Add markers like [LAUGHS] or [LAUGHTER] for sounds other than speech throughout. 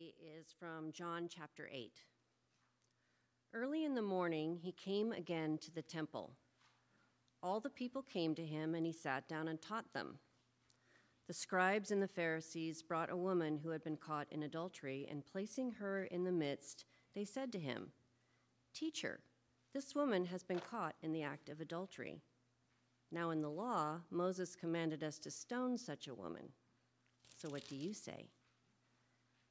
is from John chapter 8. Early in the morning, he came again to the temple. All the people came to him, and he sat down and taught them. The scribes and the Pharisees brought a woman who had been caught in adultery, and placing her in the midst, they said to him, Teacher, this woman has been caught in the act of adultery. Now, in the law, Moses commanded us to stone such a woman. So, what do you say?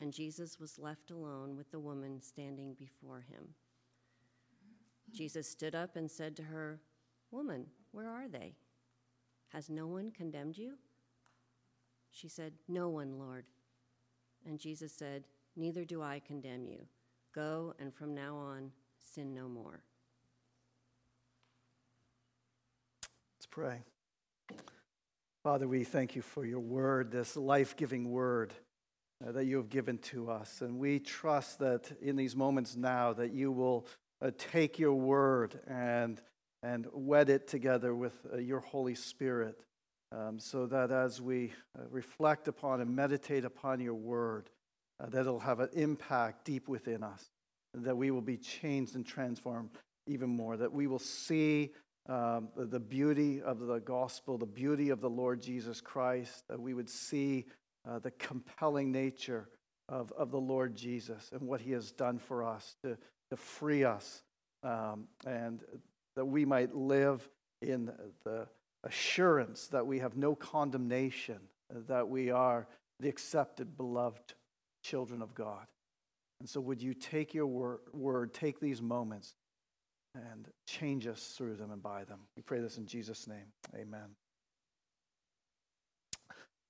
and Jesus was left alone with the woman standing before him. Jesus stood up and said to her, Woman, where are they? Has no one condemned you? She said, No one, Lord. And Jesus said, Neither do I condemn you. Go, and from now on, sin no more. Let's pray. Father, we thank you for your word, this life giving word that you have given to us. And we trust that in these moments now that you will uh, take your word and, and wed it together with uh, your Holy Spirit um, so that as we uh, reflect upon and meditate upon your word, uh, that it'll have an impact deep within us, that we will be changed and transformed even more, that we will see um, the, the beauty of the gospel, the beauty of the Lord Jesus Christ, that we would see uh, the compelling nature of, of the Lord Jesus and what he has done for us to, to free us um, and that we might live in the assurance that we have no condemnation, that we are the accepted, beloved children of God. And so, would you take your word, word take these moments and change us through them and by them? We pray this in Jesus' name. Amen.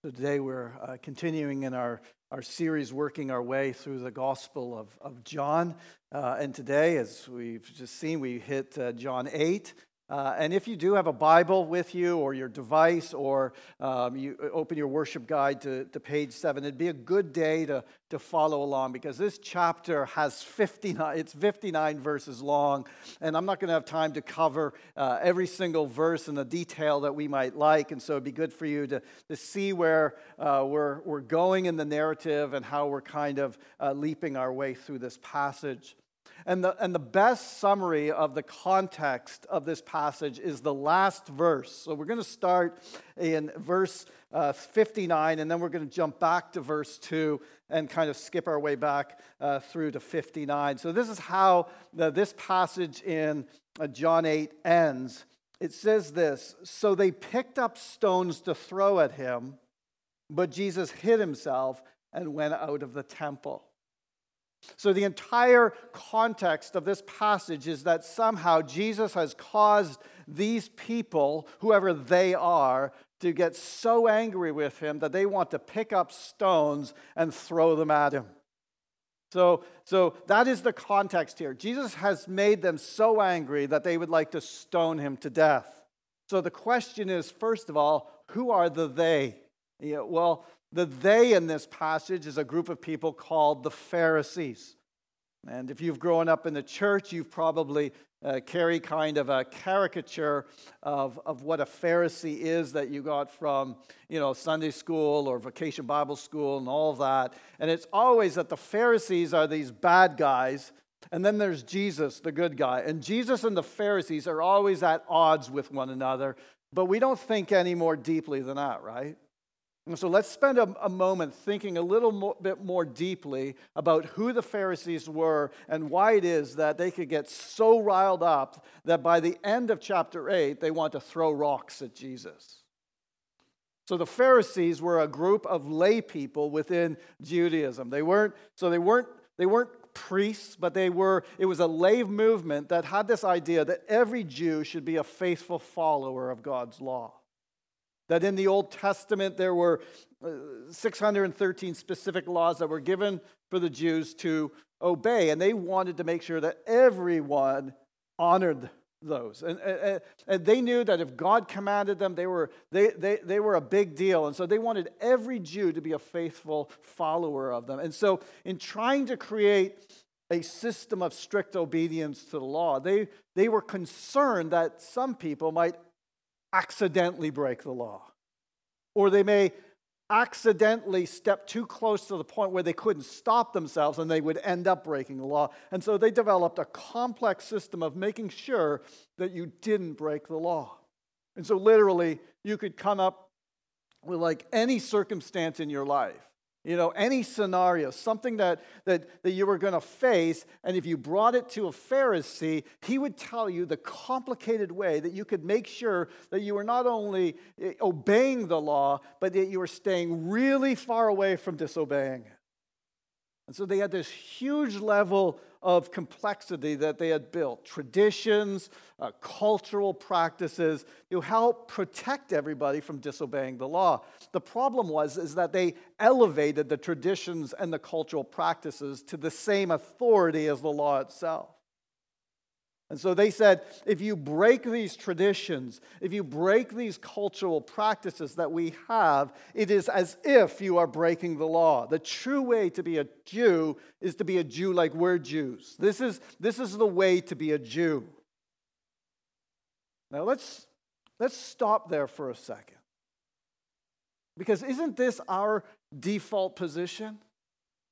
So today we're uh, continuing in our, our series, working our way through the Gospel of, of John. Uh, and today, as we've just seen, we hit uh, John 8. Uh, and if you do have a Bible with you or your device or um, you open your worship guide to, to page 7, it'd be a good day to, to follow along because this chapter has 59, it's 59 verses long. And I'm not going to have time to cover uh, every single verse in the detail that we might like. And so it'd be good for you to, to see where uh, we're, we're going in the narrative and how we're kind of uh, leaping our way through this passage. And the, and the best summary of the context of this passage is the last verse. So we're going to start in verse uh, 59, and then we're going to jump back to verse 2 and kind of skip our way back uh, through to 59. So this is how the, this passage in uh, John 8 ends. It says this So they picked up stones to throw at him, but Jesus hid himself and went out of the temple. So, the entire context of this passage is that somehow Jesus has caused these people, whoever they are, to get so angry with him that they want to pick up stones and throw them at him. So, so that is the context here. Jesus has made them so angry that they would like to stone him to death. So the question is first of all, who are the they? Yeah, well, the they in this passage is a group of people called the Pharisees. And if you've grown up in the church, you've probably uh, carry kind of a caricature of, of what a Pharisee is that you got from, you know, Sunday school or vacation Bible school and all that. And it's always that the Pharisees are these bad guys, and then there's Jesus, the good guy. And Jesus and the Pharisees are always at odds with one another, but we don't think any more deeply than that, right? And so let's spend a, a moment thinking a little bit more deeply about who the Pharisees were and why it is that they could get so riled up that by the end of chapter 8, they want to throw rocks at Jesus. So the Pharisees were a group of lay people within Judaism. They weren't, so they weren't, they weren't priests, but they were, it was a lay movement that had this idea that every Jew should be a faithful follower of God's law. That in the Old Testament, there were uh, 613 specific laws that were given for the Jews to, obey, and they wanted to make sure that everyone honored those. And, and, they knew that if God commanded them, they were, they, they, they were a big deal. And so they wanted every Jew to be a faithful follower of them. And so, in trying to create a system of strict obedience to the law, they, they were concerned that some people might accidentally break the law. Or they may accidentally step too close to the point where they couldn't stop themselves and they would end up breaking the law. And so they developed a complex system of making sure that you didn't break the law. And so, literally, you could come up with like any circumstance in your life you know, any scenario, something that, that, that you were going to face, and if you brought it to a Pharisee, he would tell you the complicated way that you could make sure that you were not only eh, obeying the law, but that you were staying really far away from disobeying it. And so they had this huge level of complexity that they had built traditions, uh, cultural practices to help protect everybody from disobeying the law. The problem was is that they elevated the traditions and the cultural practices to the same authority as the law itself. And so they said if you break these traditions, if you break these cultural practices that we have, it is as if you are breaking the law. The true way to be a Jew is to be a Jew like we're Jews. This is, this is the way to be a Jew. Now let's, let's stop there for a second. Because isn't this our default position?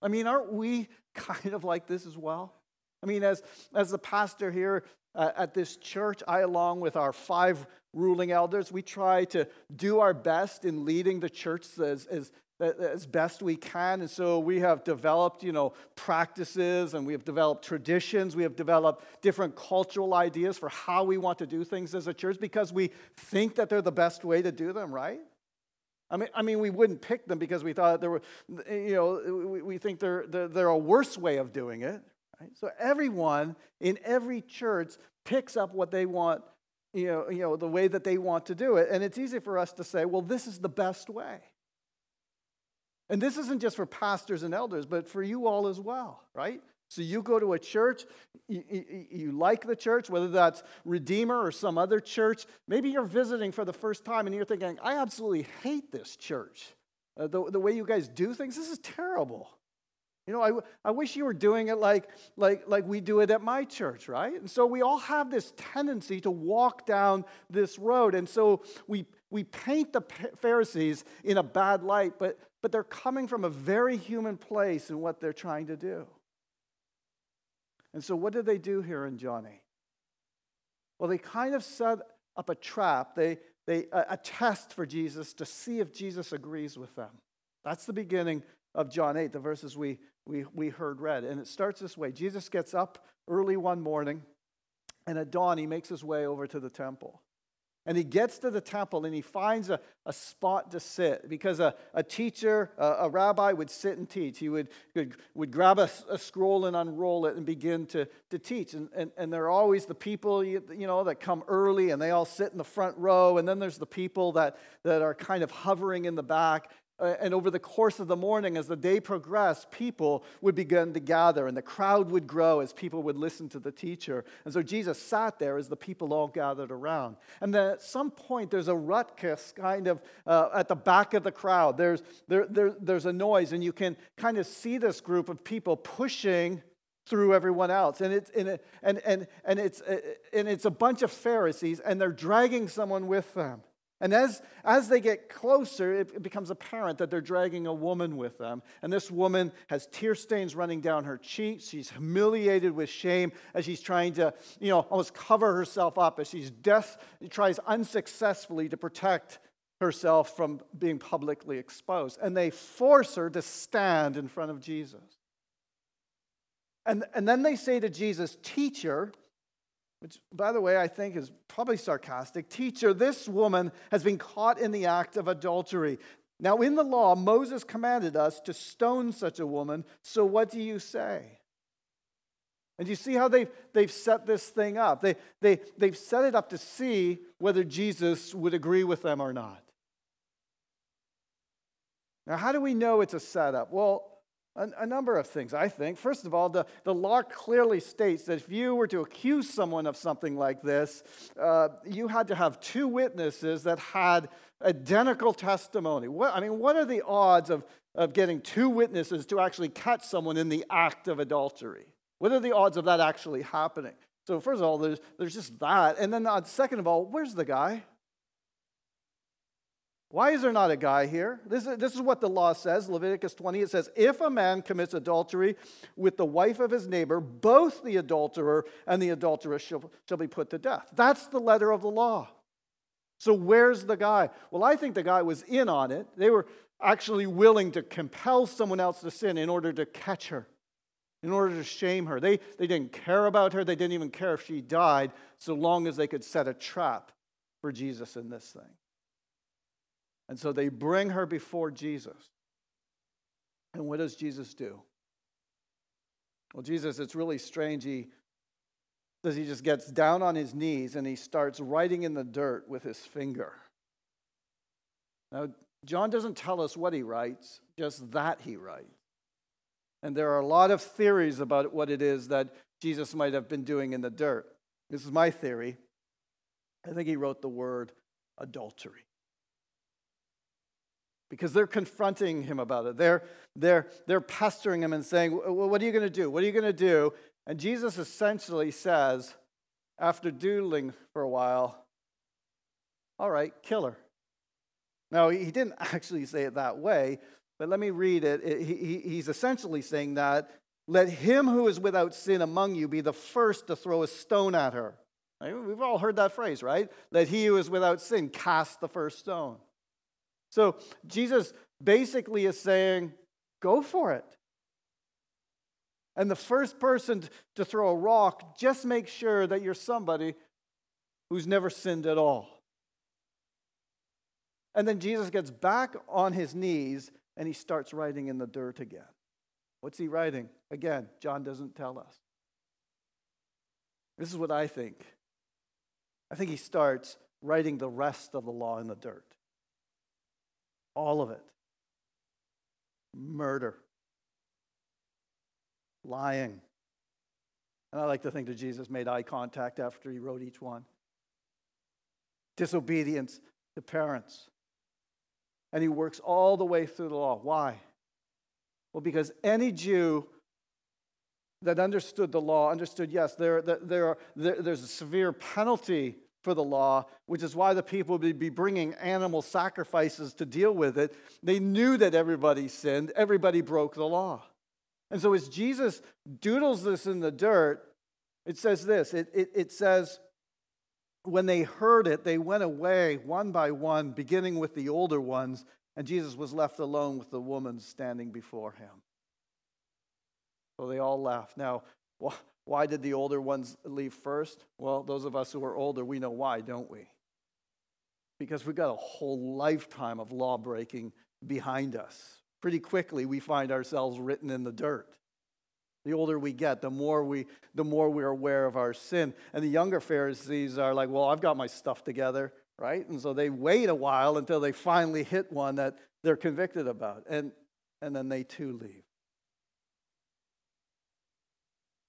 I mean, aren't we [LAUGHS] kind of like this as well? I mean, as, as the pastor here uh, at this church, I, along with our five ruling elders, we try to do our best in leading the church as, as, as best we can. And so we have developed, you know, practices and we have developed traditions. We have developed different cultural ideas for how we want to do things as a church because we think that they're the best way to do them, right? I mean, I mean, we wouldn't pick them because we thought there were, you know, we, we think they're, they're, they're a worse way of doing it. Right? So everyone in every church picks up what they want, you know, you know, the way that they want to do it. And it's easy for us to say, well, this is the best way. And this isn't just for pastors and elders, but for you all as well, right? So you go to a church, you, you, you, like the church, whether that's Redeemer or some other church. Maybe you're visiting for the first time and you're thinking, I absolutely hate this church. Uh, the, the way you guys do things, this is terrible. You know, I, I wish you were doing it like, like, like we do it at my church, right? And so we all have this tendency to walk down this road. And so we, we paint the Pharisees in a bad light, but, but they're coming from a very human place in what they're trying to do. And so what did they do here in John 8? Well, they kind of set up a trap, they, they, a, a test for Jesus to see if Jesus agrees with them. That's the beginning of John 8, the verses we, we, we heard read. And it starts this way Jesus gets up early one morning, and at dawn, he makes his way over to the temple. And he gets to the temple and he finds a, a spot to sit because a, a teacher, a, a rabbi would sit and teach. He would, would, would grab a, a, scroll and unroll it and begin to, to teach. And, and, and there are always the people, you, you know, that come early and they all sit in the front row. And then there's the people that, that are kind of hovering in the back. Uh, and over the course of the morning, as the day progressed, people would begin to gather and the crowd would grow as people would listen to the teacher. And so Jesus sat there as the people all gathered around. And then at some point, there's a ruckus kind of uh, at the back of the crowd. There's, there, there, there's a noise, and you can kind of see this group of people pushing through everyone else. And it's, and, and, and, and, it's, uh, and it's a bunch of Pharisees, and they're dragging someone with them. And as, as they get closer, it, it, becomes apparent that they're dragging a woman with them. And this woman has tear stains running down her cheeks. She's humiliated with shame as she's trying to, you know, almost cover herself up as she's death, tries unsuccessfully to protect herself from being publicly exposed. And they force her to stand in front of Jesus. And, and then they say to Jesus, Teacher, which, by the way, I think is probably sarcastic. Teacher, this woman has been caught in the act of adultery. Now, in the law, Moses commanded us to stone such a woman. So, what do you say? And you see how they've, they've set this thing up? They, they, they've set it up to see whether Jesus would agree with them or not. Now, how do we know it's a setup? Well, A, a, number of things, I think. First of all, the, the law clearly states that if you were to accuse someone of something like this, uh, you had to have two witnesses that had identical testimony. What, I mean, what are the odds of, of getting two witnesses to actually catch someone in the act of adultery? What are the odds of that actually happening? So, first of all, there's, there's just that. And then, uh, second of all, where's the guy? Why is there not a guy here? This is, this is what the law says, Leviticus 20. It says, If a man commits adultery with the wife of his neighbor, both the adulterer and the adulteress shall, shall be put to death. That's the letter of the law. So where's the guy? Well, I think the guy was in on it. They were actually willing to compel someone else to sin in order to catch her, in order to shame her. They, they didn't care about her. They didn't even care if she died, so long as they could set a trap for Jesus in this thing. And so they bring her before Jesus. And what does Jesus do? Well, Jesus, it's really strange. He says he just gets down on his knees and he starts writing in the dirt with his finger. Now, John doesn't tell us what he writes, just that he writes. And there are a lot of theories about what it is that Jesus might have been doing in the dirt. This is my theory. I think he wrote the word adultery because they're confronting him about it. They're, they're, they're pestering him and saying, What are you going to do? What are you going to do? And Jesus essentially says, after doodling for a while, All right, kill her. Now, he didn't [LAUGHS] actually say it that way, but let me read it. He, he's essentially saying that let him who is without sin among you be the first to throw a stone at her. We've all heard that phrase, right? Let he who is without sin cast the first stone. So Jesus basically is saying, go for it. And the first person to throw a rock, just make sure that you're somebody who's never sinned at all. And then Jesus gets back on his knees and he starts writing in the dirt again. What's he writing? Again, John doesn't tell us. This is what I think. I think he starts writing the rest of the law in the dirt. All of it. Murder. Lying. And I like to think that Jesus made eye contact after he wrote each one. Disobedience to parents. And he works all the way through the law. Why? Well, because any Jew that understood the law understood yes, there, there, there, there's a severe penalty for the law, which is why the people would be bringing animal sacrifices to deal with it. They knew that everybody sinned, everybody broke the law. And so as Jesus doodles this in the dirt, it says this it, it, it says, when they heard it, they went away one by one, beginning with the older ones, and Jesus was left alone with the woman standing before him. So they all left. Now, why did the older ones leave first? Well, those of us who are older, we know why, don't we? Because we've got a whole lifetime of law breaking behind us. Pretty quickly, we find ourselves written in the dirt. The older we get, the more we the more we're aware of our sin. And the younger Pharisees are like, "Well, I've got my stuff together, right?" And so they wait a while until they finally hit one that they're convicted about. And and then they too leave.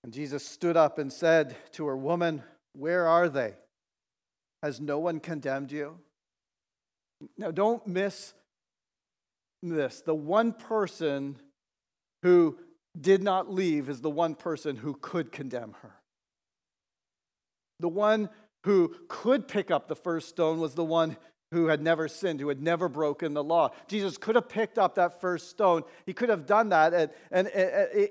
And Jesus stood up and said to her, Woman, where are they? Has no one condemned you? Now, don't miss this. The one person who did not leave is the one person who could condemn her. The one who could pick up the first stone was the one who had never sinned, who had never broken the law. Jesus could have picked up that first stone. He could have done that and, and,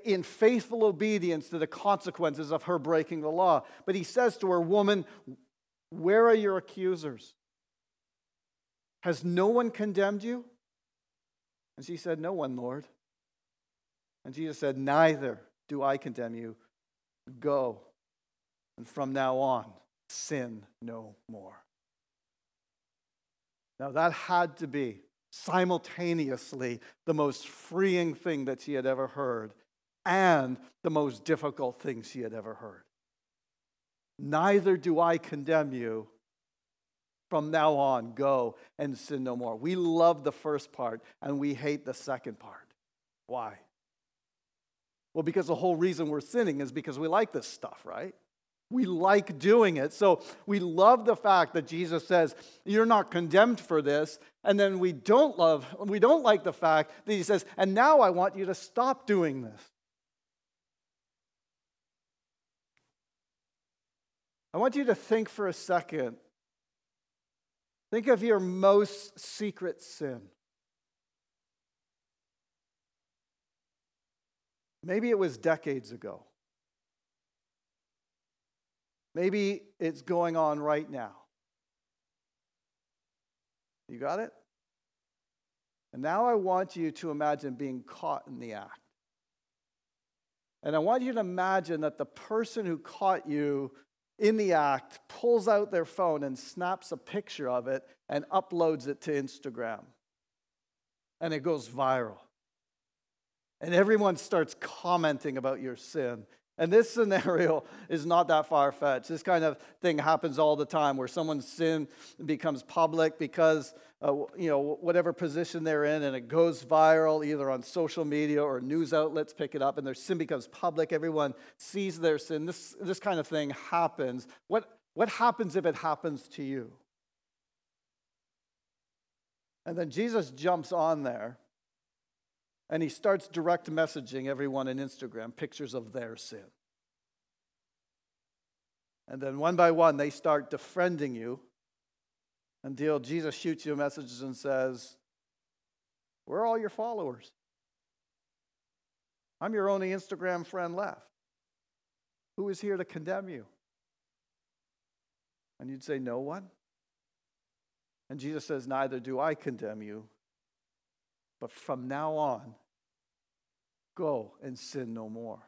in faithful obedience to the consequences of her breaking the law. But he says to her, Woman, where are your accusers? Has no one condemned you? And she said, No one, Lord. And Jesus said, Neither do I condemn you. Go. And from now on, sin no more. Now, that had to be simultaneously the most freeing thing that she had ever heard and the most difficult thing she had ever heard. Neither do I condemn you. From now on, go and sin no more. We love the first part and we hate the second part. Why? Well, because the whole reason we're sinning is because we like this stuff, right? We like doing it. So we love the fact that Jesus says, You're not condemned for this. And then we don't love, we don't like the fact that he says, And now I want you to stop doing this. I want you to think for a second. Think of your most secret sin. Maybe it was decades ago. Maybe it's going on right now. You got it? And now I want you to imagine being caught in the act. And I want you to imagine that the person who caught you in the act pulls out their phone and snaps a picture of it and uploads it to Instagram. And it goes viral. And everyone starts commenting about your sin. And this scenario [LAUGHS] is not that far fetched. This kind of thing happens all the time where someone's sin becomes public because, uh, you know, whatever position they're in, and it goes viral either on social media or news outlets pick it up, and their sin becomes public. Everyone sees their sin. This, this kind of thing happens. What, what happens if it happens to you? And then Jesus jumps on there and he starts direct messaging everyone on Instagram pictures of their sin. And then one by one, they start defriending you until Jesus shoots you messages and says, Where are all your followers? I'm your only Instagram friend left. Who is here to condemn you? And you'd say, No one. And Jesus says, Neither do I condemn you. But from now on, go and sin no more.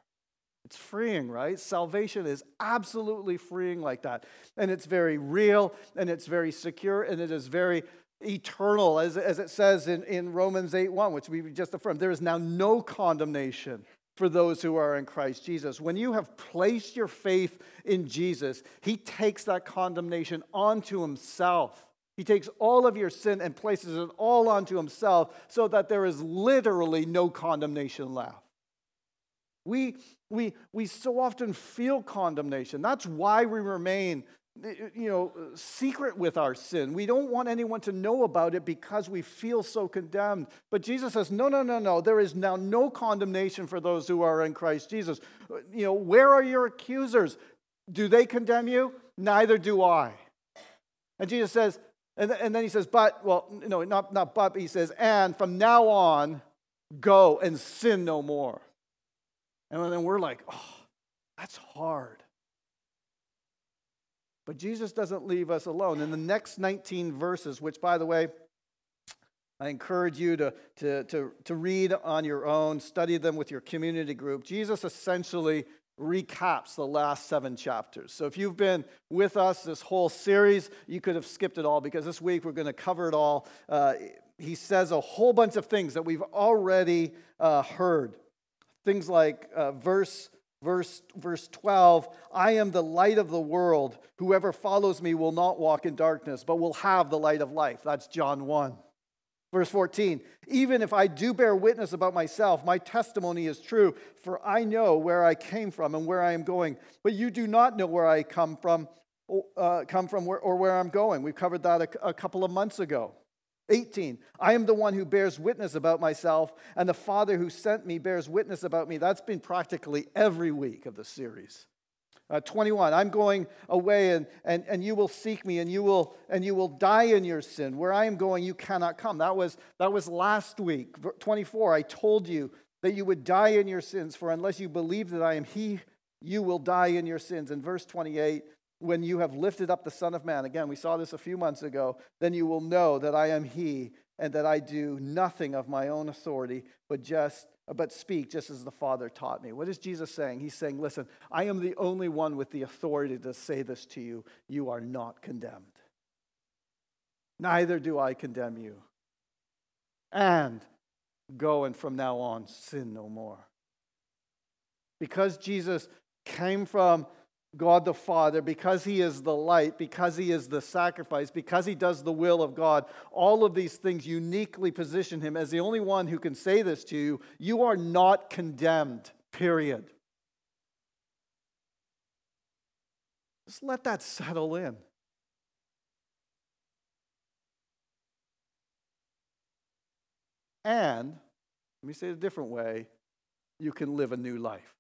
It's freeing, right? Salvation is absolutely freeing like that. And it's very real and it's very secure and it is very eternal, as, as it says in, in Romans 8 1, which we just affirmed. There is now no condemnation for those who are in Christ Jesus. When you have placed your faith in Jesus, He takes that condemnation onto Himself. He takes all of your sin and places it all onto himself so that there is literally no condemnation left. We, we, we so often feel condemnation. That's why we remain you know, secret with our sin. We don't want anyone to know about it because we feel so condemned. But Jesus says, no, no, no, no. There is now no condemnation for those who are in Christ Jesus. You know, where are your accusers? Do they condemn you? Neither do I. And Jesus says, and, and then he says, but, well, no, not, not but, but he says, and from now on, go and sin no more. And then we're like, oh, that's hard. But Jesus doesn't leave us alone. In the next 19 verses, which, by the way, I encourage you to, to, to, to read on your own, study them with your community group. Jesus essentially recaps the last seven chapters. So if you've been with us this whole series, you could have skipped it all because this week we're going to cover it all. Uh, he says a whole bunch of things that we've already uh, heard. Things like uh, verse verse verse 12 i am the light of the world whoever follows me will not walk in darkness but will have the light of life that's john 1 Verse 14, even if I do bear witness about myself, my testimony is true, for I know where I came from and where I am going. But you do not know where I come from, uh, come from or where I'm going. We covered that a, a couple of months ago. 18, I am the one who bears witness about myself, and the Father who sent me bears witness about me. That's been practically every week of the series. Uh, 21 i'm going away and, and, and you will seek me and you will and you will die in your sin. Where i am going you cannot come. That was that was last week. 24 i told you that you would die in your sins for unless you believe that i am he you will die in your sins. In verse 28 when you have lifted up the son of man again we saw this a few months ago then you will know that i am he and that i do nothing of my own authority but just but speak just as the Father taught me. What is Jesus saying? He's saying, Listen, I am the only one with the authority to say this to you. You are not condemned. Neither do I condemn you. And go and from now on sin no more. Because Jesus came from God the Father, because He is the light, because He is the sacrifice, because He does the will of God, all of these things uniquely position Him as the only one who can say this to you you are not condemned. period. Just let that settle in. And, let me say it a different way, you can live a new life.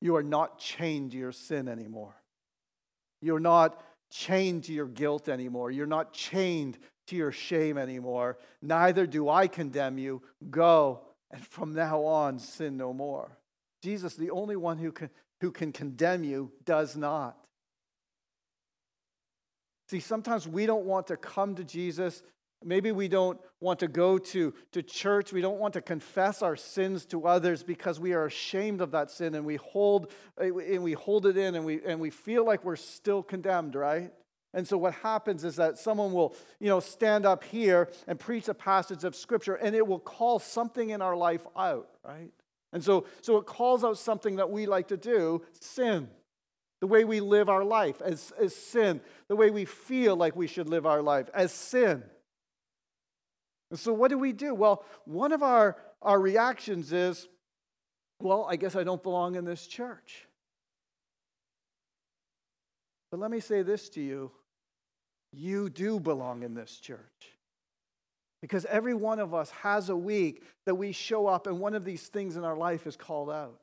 You are not chained to your sin anymore. You're not chained to your guilt anymore. You're not chained to your shame anymore. Neither do I condemn you. Go, and from now on, sin no more. Jesus, the only one who can, who can condemn you, does not. See, sometimes we don't want to come to Jesus Maybe we don't want to go to, to church. We don't want to confess our sins to others because we are ashamed of that sin and we hold, and we hold it in and we, and we feel like we're still condemned, right? And so what happens is that someone will, you know, stand up here and preach a passage of scripture and it will call something in our life out, right? And so, so it calls out something that we like to do, sin. The way we live our life as, as sin. The way we feel like we should live our life as sin. And so, what do we do? Well, one of our, our reactions is, well, I guess I don't belong in this church. But let me say this to you you do belong in this church. Because every one of us has a week that we show up and one of these things in our life is called out.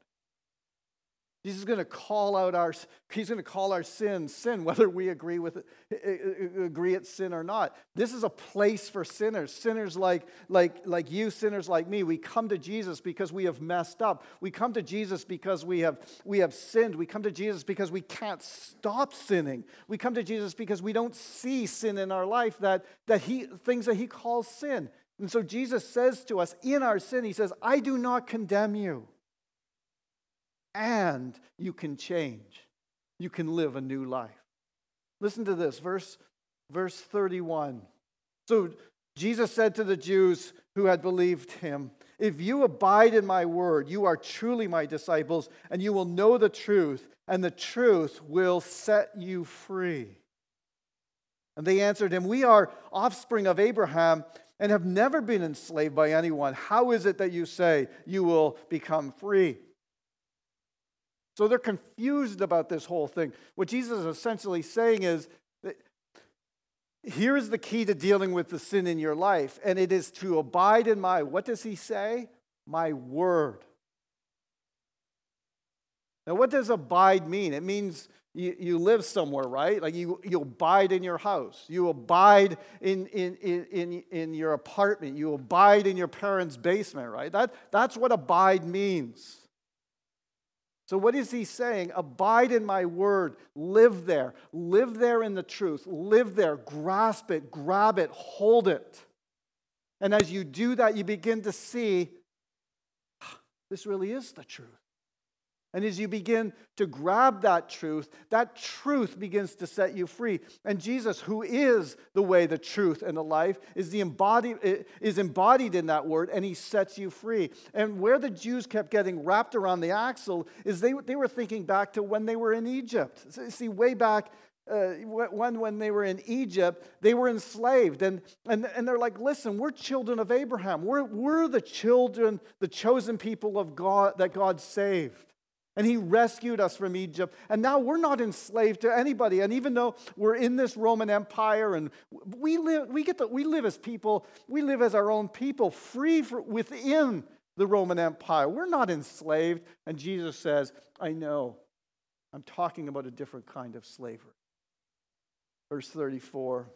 Jesus is going to call out our he's going to call our sin sin whether we agree with it agree it's sin or not. This is a place for sinners. Sinners like like like you sinners like me. We come to Jesus because we have messed up. We come to Jesus because we have we have sinned. We come to Jesus because we can't stop sinning. We come to Jesus because we don't see sin in our life that that he things that he calls sin. And so Jesus says to us in our sin he says, "I do not condemn you." And you can change. You can live a new life. Listen to this, verse, verse 31. So Jesus said to the Jews who had believed him, If you abide in my word, you are truly my disciples, and you will know the truth, and the truth will set you free. And they answered him, We are offspring of Abraham and have never been enslaved by anyone. How is it that you say you will become free? So they're confused about this whole thing. What Jesus is essentially saying is that here is the key to dealing with the sin in your life, and it is to abide in my, what does he say? My word. Now, what does abide mean? It means you, you live somewhere, right? Like you, you abide in your house. You abide in, in, in, in, your apartment. You abide in your parents' basement, right? That, that's what abide means. So, what is he saying? Abide in my word. Live there. Live there in the truth. Live there. Grasp it. Grab it. Hold it. And as you do that, you begin to see [SIGHS] this really is the truth. And as you begin to grab that truth, that truth begins to set you free. And Jesus, who is the way, the truth, and the life, is, the embodied, is embodied in that word, and he sets you free. And where the Jews kept getting wrapped around the axle is they, they were thinking back to when they were in Egypt. See, way back uh, when, when they were in Egypt, they were enslaved. And, and, and they're like, listen, we're children of Abraham. We're, we're the children, the chosen people of God that God saved. And he rescued us from Egypt. And now we're not enslaved to anybody. And even though we're in this Roman Empire and we live, we get to, we live as people, we live as our own people, free for, within the Roman Empire. We're not enslaved. And Jesus says, I know. I'm talking about a different kind of slavery. Verse 34.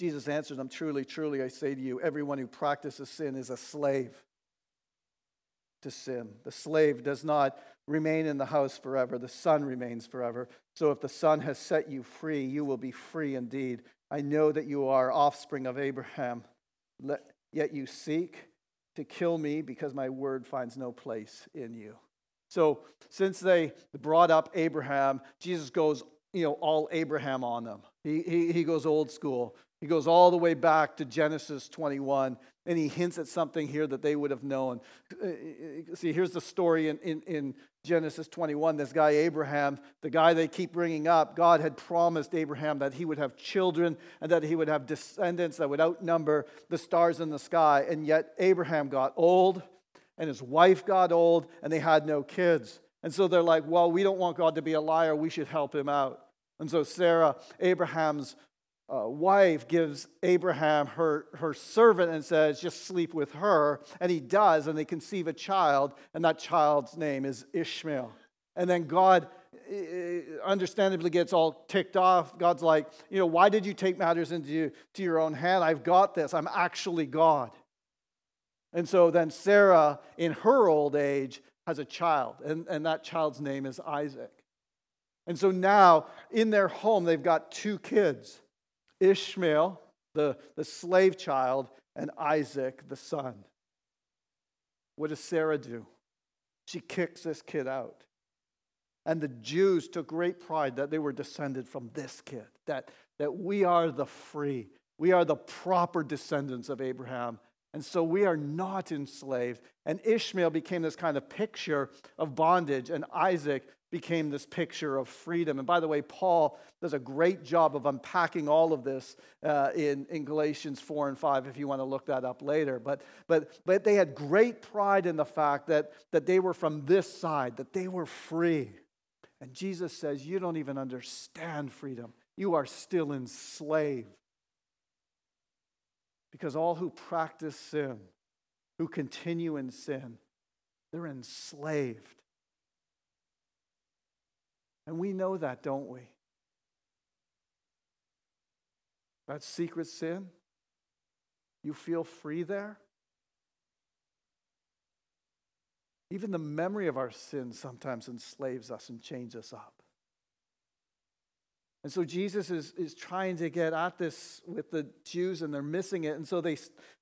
Jesus answered them, Truly, truly, I say to you, everyone who practices sin is a slave to sin. The slave does not remain in the house forever, the son remains forever. So if the son has set you free, you will be free indeed. I know that you are offspring of Abraham, yet you seek to kill me because my word finds no place in you. So since they brought up Abraham, Jesus goes, you know, all Abraham on them. He, he, he goes old school. He goes all the way back to Genesis 21 and he hints at something here that they would have known. Uh, uh, see, here's the story in, in, in, Genesis 21. This guy, Abraham, the guy they keep bringing up, God had promised Abraham that he would have children and that he would have descendants that would outnumber the stars in the sky. And yet, Abraham got old and his wife got old, and they had no kids. And so they're like, well, we don't want God to be a liar. We should help him out. And so Sarah, Abraham's uh, wife, gives Abraham her, her servant and says, just sleep with her. And he does, and they conceive a child, and that child's name is Ishmael. And then God understandably gets all ticked off. God's like, you know, why did you take matters into to your own hand? I've got this. I'm actually God. And so then Sarah, in her old age, has a child, and, and that child's name is Isaac. And so now in their home, they've got two kids Ishmael, the, the slave child, and Isaac, the son. What does Sarah do? She kicks this kid out. And the Jews took great pride that they were descended from this kid, that, that we are the free, we are the proper descendants of Abraham. And so we are not enslaved. And Ishmael became this kind of picture of bondage, and Isaac became this picture of freedom. And by the way, Paul does a great job of unpacking all of this uh, in, in Galatians 4 and 5, if you want to look that up later. But, but, but they had great pride in the fact that, that they were from this side, that they were free. And Jesus says, You don't even understand freedom. You are still enslaved. Because all who practice sin, who continue in sin, they're enslaved. And we know that, don't we? That secret sin, you feel free there? Even the memory of our sins sometimes enslaves us and changes us up. And so Jesus is, is trying to get at this with the Jews, and they're missing it. And so they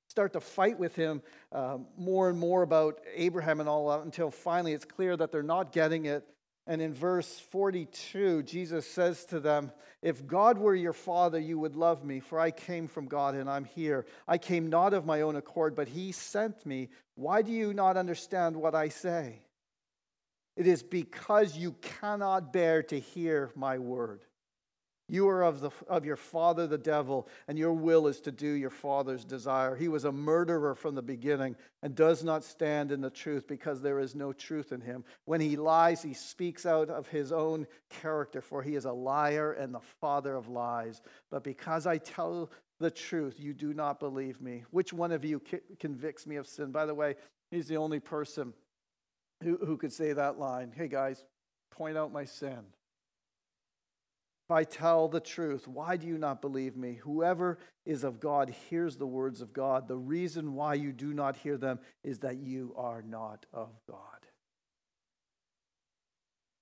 start to fight with him um, more and more about Abraham and all that until finally it's clear that they're not getting it. And in verse 42, Jesus says to them, If God were your father, you would love me, for I came from God and I'm here. I came not of my own accord, but he sent me. Why do you not understand what I say? It is because you cannot bear to hear my word. You are of, the, of your father, the devil, and your will is to do your father's desire. He was a murderer from the beginning and does not stand in the truth because there is no truth in him. When he lies, he speaks out of his own character, for he is a liar and the father of lies. But because I tell the truth, you do not believe me. Which one of you convicts me of sin? By the way, he's the only person who, who could say that line. Hey, guys, point out my sin. If I tell the truth, why do you not believe me? Whoever is of God hears the words of God. The reason why you do not hear them is that you are not of God.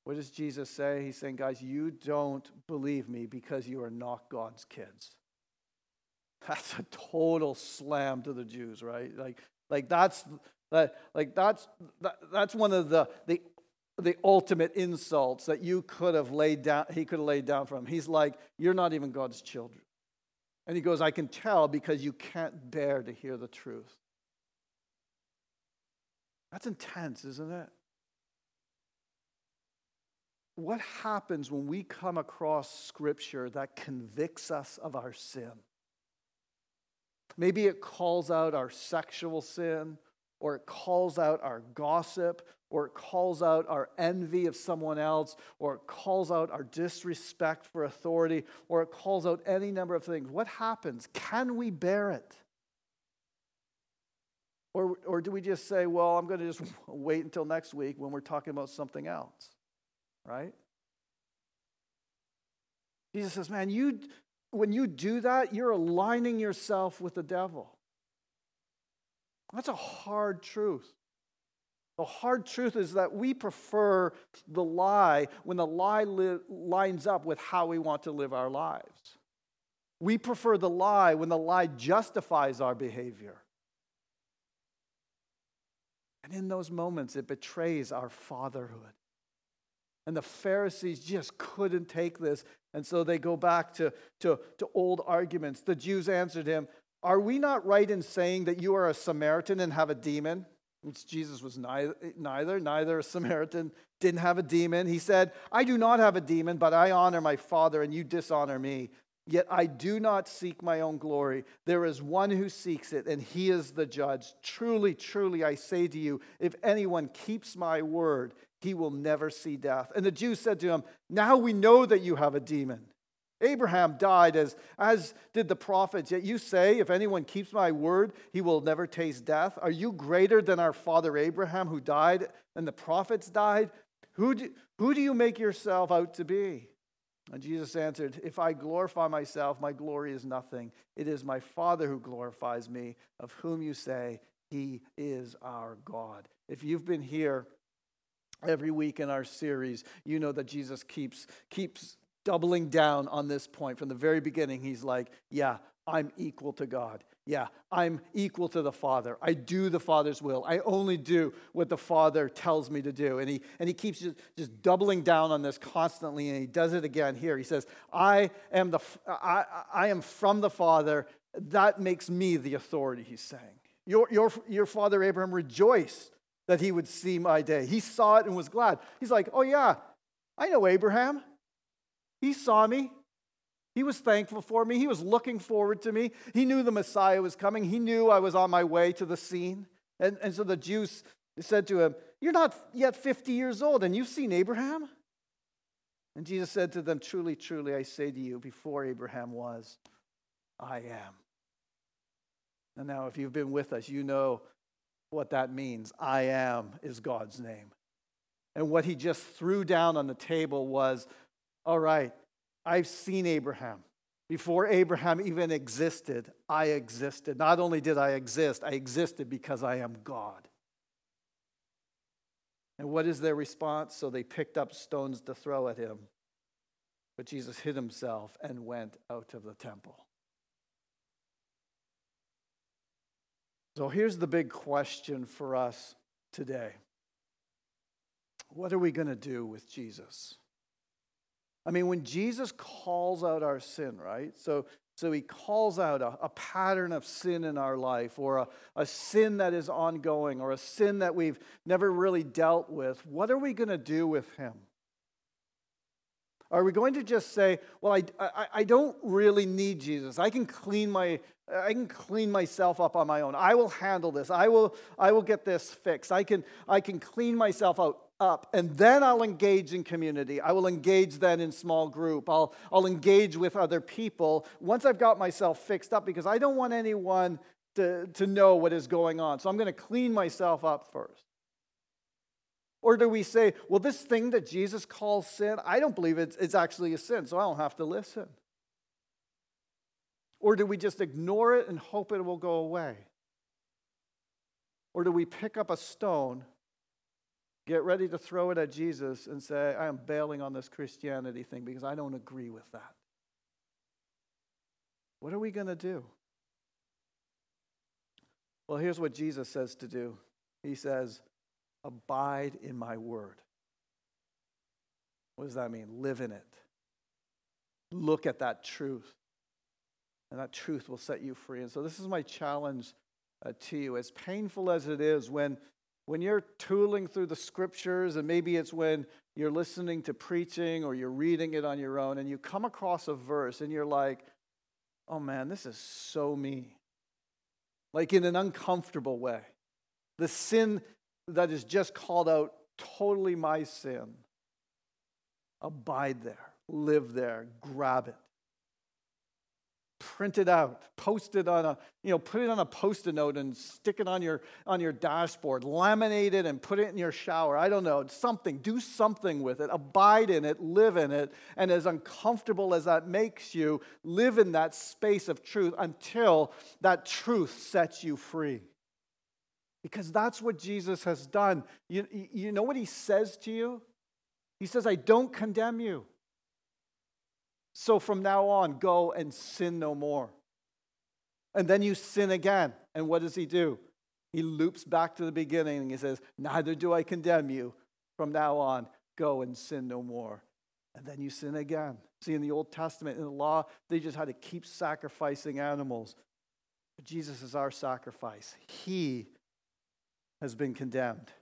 What does Jesus say? He's saying, guys, you don't believe me because you are not God's kids. That's a total slam to the Jews, right? Like, like that's that, like that's that, that's one of the the the ultimate insults that you could have laid down, he could have laid down for him. He's like, You're not even God's children. And he goes, I can tell because you can't bear to hear the truth. That's intense, isn't it? What happens when we come across scripture that convicts us of our sin? Maybe it calls out our sexual sin, or it calls out our gossip, or it calls out our envy of someone else, or it calls out our disrespect for authority, or it calls out any number of things. What happens? Can we bear it? Or, or do we just say, well, I'm going to just [LAUGHS] wait until next week when we're talking about something else? Right? Jesus says, man, you, when you do that, you're aligning yourself with the devil. That's a hard truth. The hard truth is that we prefer the lie when the lie li- lines up with how we want to live our lives. We prefer the lie when the lie justifies our behavior. And in those moments, it betrays our fatherhood. And the Pharisees just couldn't take this. And so they go back to, to, to old arguments. The Jews answered him, Are we not right in saying that you are a Samaritan and have a demon? Which Jesus was neither, neither, neither a Samaritan, didn't have a demon. He said, I do not have a demon, but I honor my Father, and you dishonor me. Yet I do not seek my own glory. There is one who seeks it, and he is the judge. Truly, truly, I say to you, if anyone keeps my word, he will never see death. And the Jews said to him, Now we know that you have a demon. Abraham died as, as did the prophets, yet you say, If anyone keeps my word, he will never taste death. Are you greater than our father Abraham, who died and the prophets died? Who do, who do you make yourself out to be? And Jesus answered, If I glorify myself, my glory is nothing. It is my Father who glorifies me, of whom you say, He is our God. If you've been here every week in our series, you know that Jesus keeps, keeps doubling down on this point. From the very beginning, He's like, Yeah, I'm equal to God. Yeah, I'm equal to the Father. I do the Father's will. I only do what the Father tells me to do. And he, and he keeps just, just doubling down on this constantly, and he does it again here. He says, I am, the, I, I am from the Father. That makes me the authority, he's saying. Your, your, your father Abraham rejoiced that he would see my day. He saw it and was glad. He's like, Oh, yeah, I know Abraham. He saw me. He was thankful for me. He was looking forward to me. He knew the Messiah was coming. He knew I was on my way to the scene. And, and so the Jews said to him, You're not yet 50 years old, and you've seen Abraham? And Jesus said to them, Truly, truly, I say to you, before Abraham was, I am. And now, if you've been with us, you know what that means. I am is God's name. And what he just threw down on the table was, All right, I've seen Abraham. Before Abraham even existed, I existed. Not only did I exist, I existed because I am God. And what is their response? So they picked up stones to throw at him. But Jesus hid himself and went out of the temple. So here's the big question for us today What are we going to do with Jesus? I mean, when Jesus calls out our sin, right? So, so he calls out a, a pattern of sin in our life, or a, a sin that is ongoing, or a sin that we've never really dealt with. What are we going to do with him? Are we going to just say, well, I, I, I, don't really need Jesus. I can clean my I can clean myself up on my own. I will handle this. I will, I will get this fixed. I can, I can clean myself out up and then I'll engage in community. I will engage then in small group. I'll, I'll engage with other people once I've got myself fixed up because I don't want anyone to, to know what is going on. So I'm going to clean myself up first. Or do we say, well, this thing that Jesus calls sin, I don't believe it's, it's actually a sin, so I don't have to listen? Or do we just ignore it and hope it will go away? Or do we pick up a stone get ready to throw it at Jesus and say, I am bailing on this Christianity thing because I don't agree with that. What are we going to do? Well, here's what Jesus says to do He says, Abide in my word. What does that mean? Live in it. Look at that truth. And that truth will set you free. And so, this is my challenge uh, to you. As painful as it is when when you're tooling through the scriptures, and maybe it's when you're listening to preaching or you're reading it on your own, and you come across a verse and you're like, oh man, this is so me. Like in an uncomfortable way. The sin that is just called out, totally my sin. Abide there, live there, grab it print it out, post it on a, you know, put it on a post-it note and stick it on your on your dashboard, laminate it and put it in your shower. I don't know, something. Do something with it. Abide in it, live in it, and as uncomfortable as that makes you, live in that space of truth until that truth sets you free. Because that's what Jesus has done. You, you know what he says to you? He says, I don't condemn you. So from now on, go and sin no more. And then you sin again. And what does he do? He loops back to the beginning and he says, Neither do I condemn you. From now on, go and sin no more. And then you sin again. See, in the Old Testament, in the law, they just had to keep sacrificing animals. But Jesus is our sacrifice. He has been condemned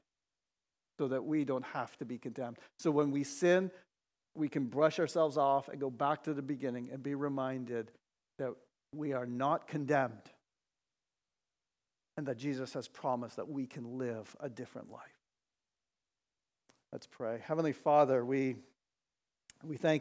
so that we don't have to be condemned. So when we sin, we can brush ourselves off and go back to the beginning and be reminded that we are not condemned and that Jesus has promised that we can live a different life. Let's pray. Heavenly Father, we, we thank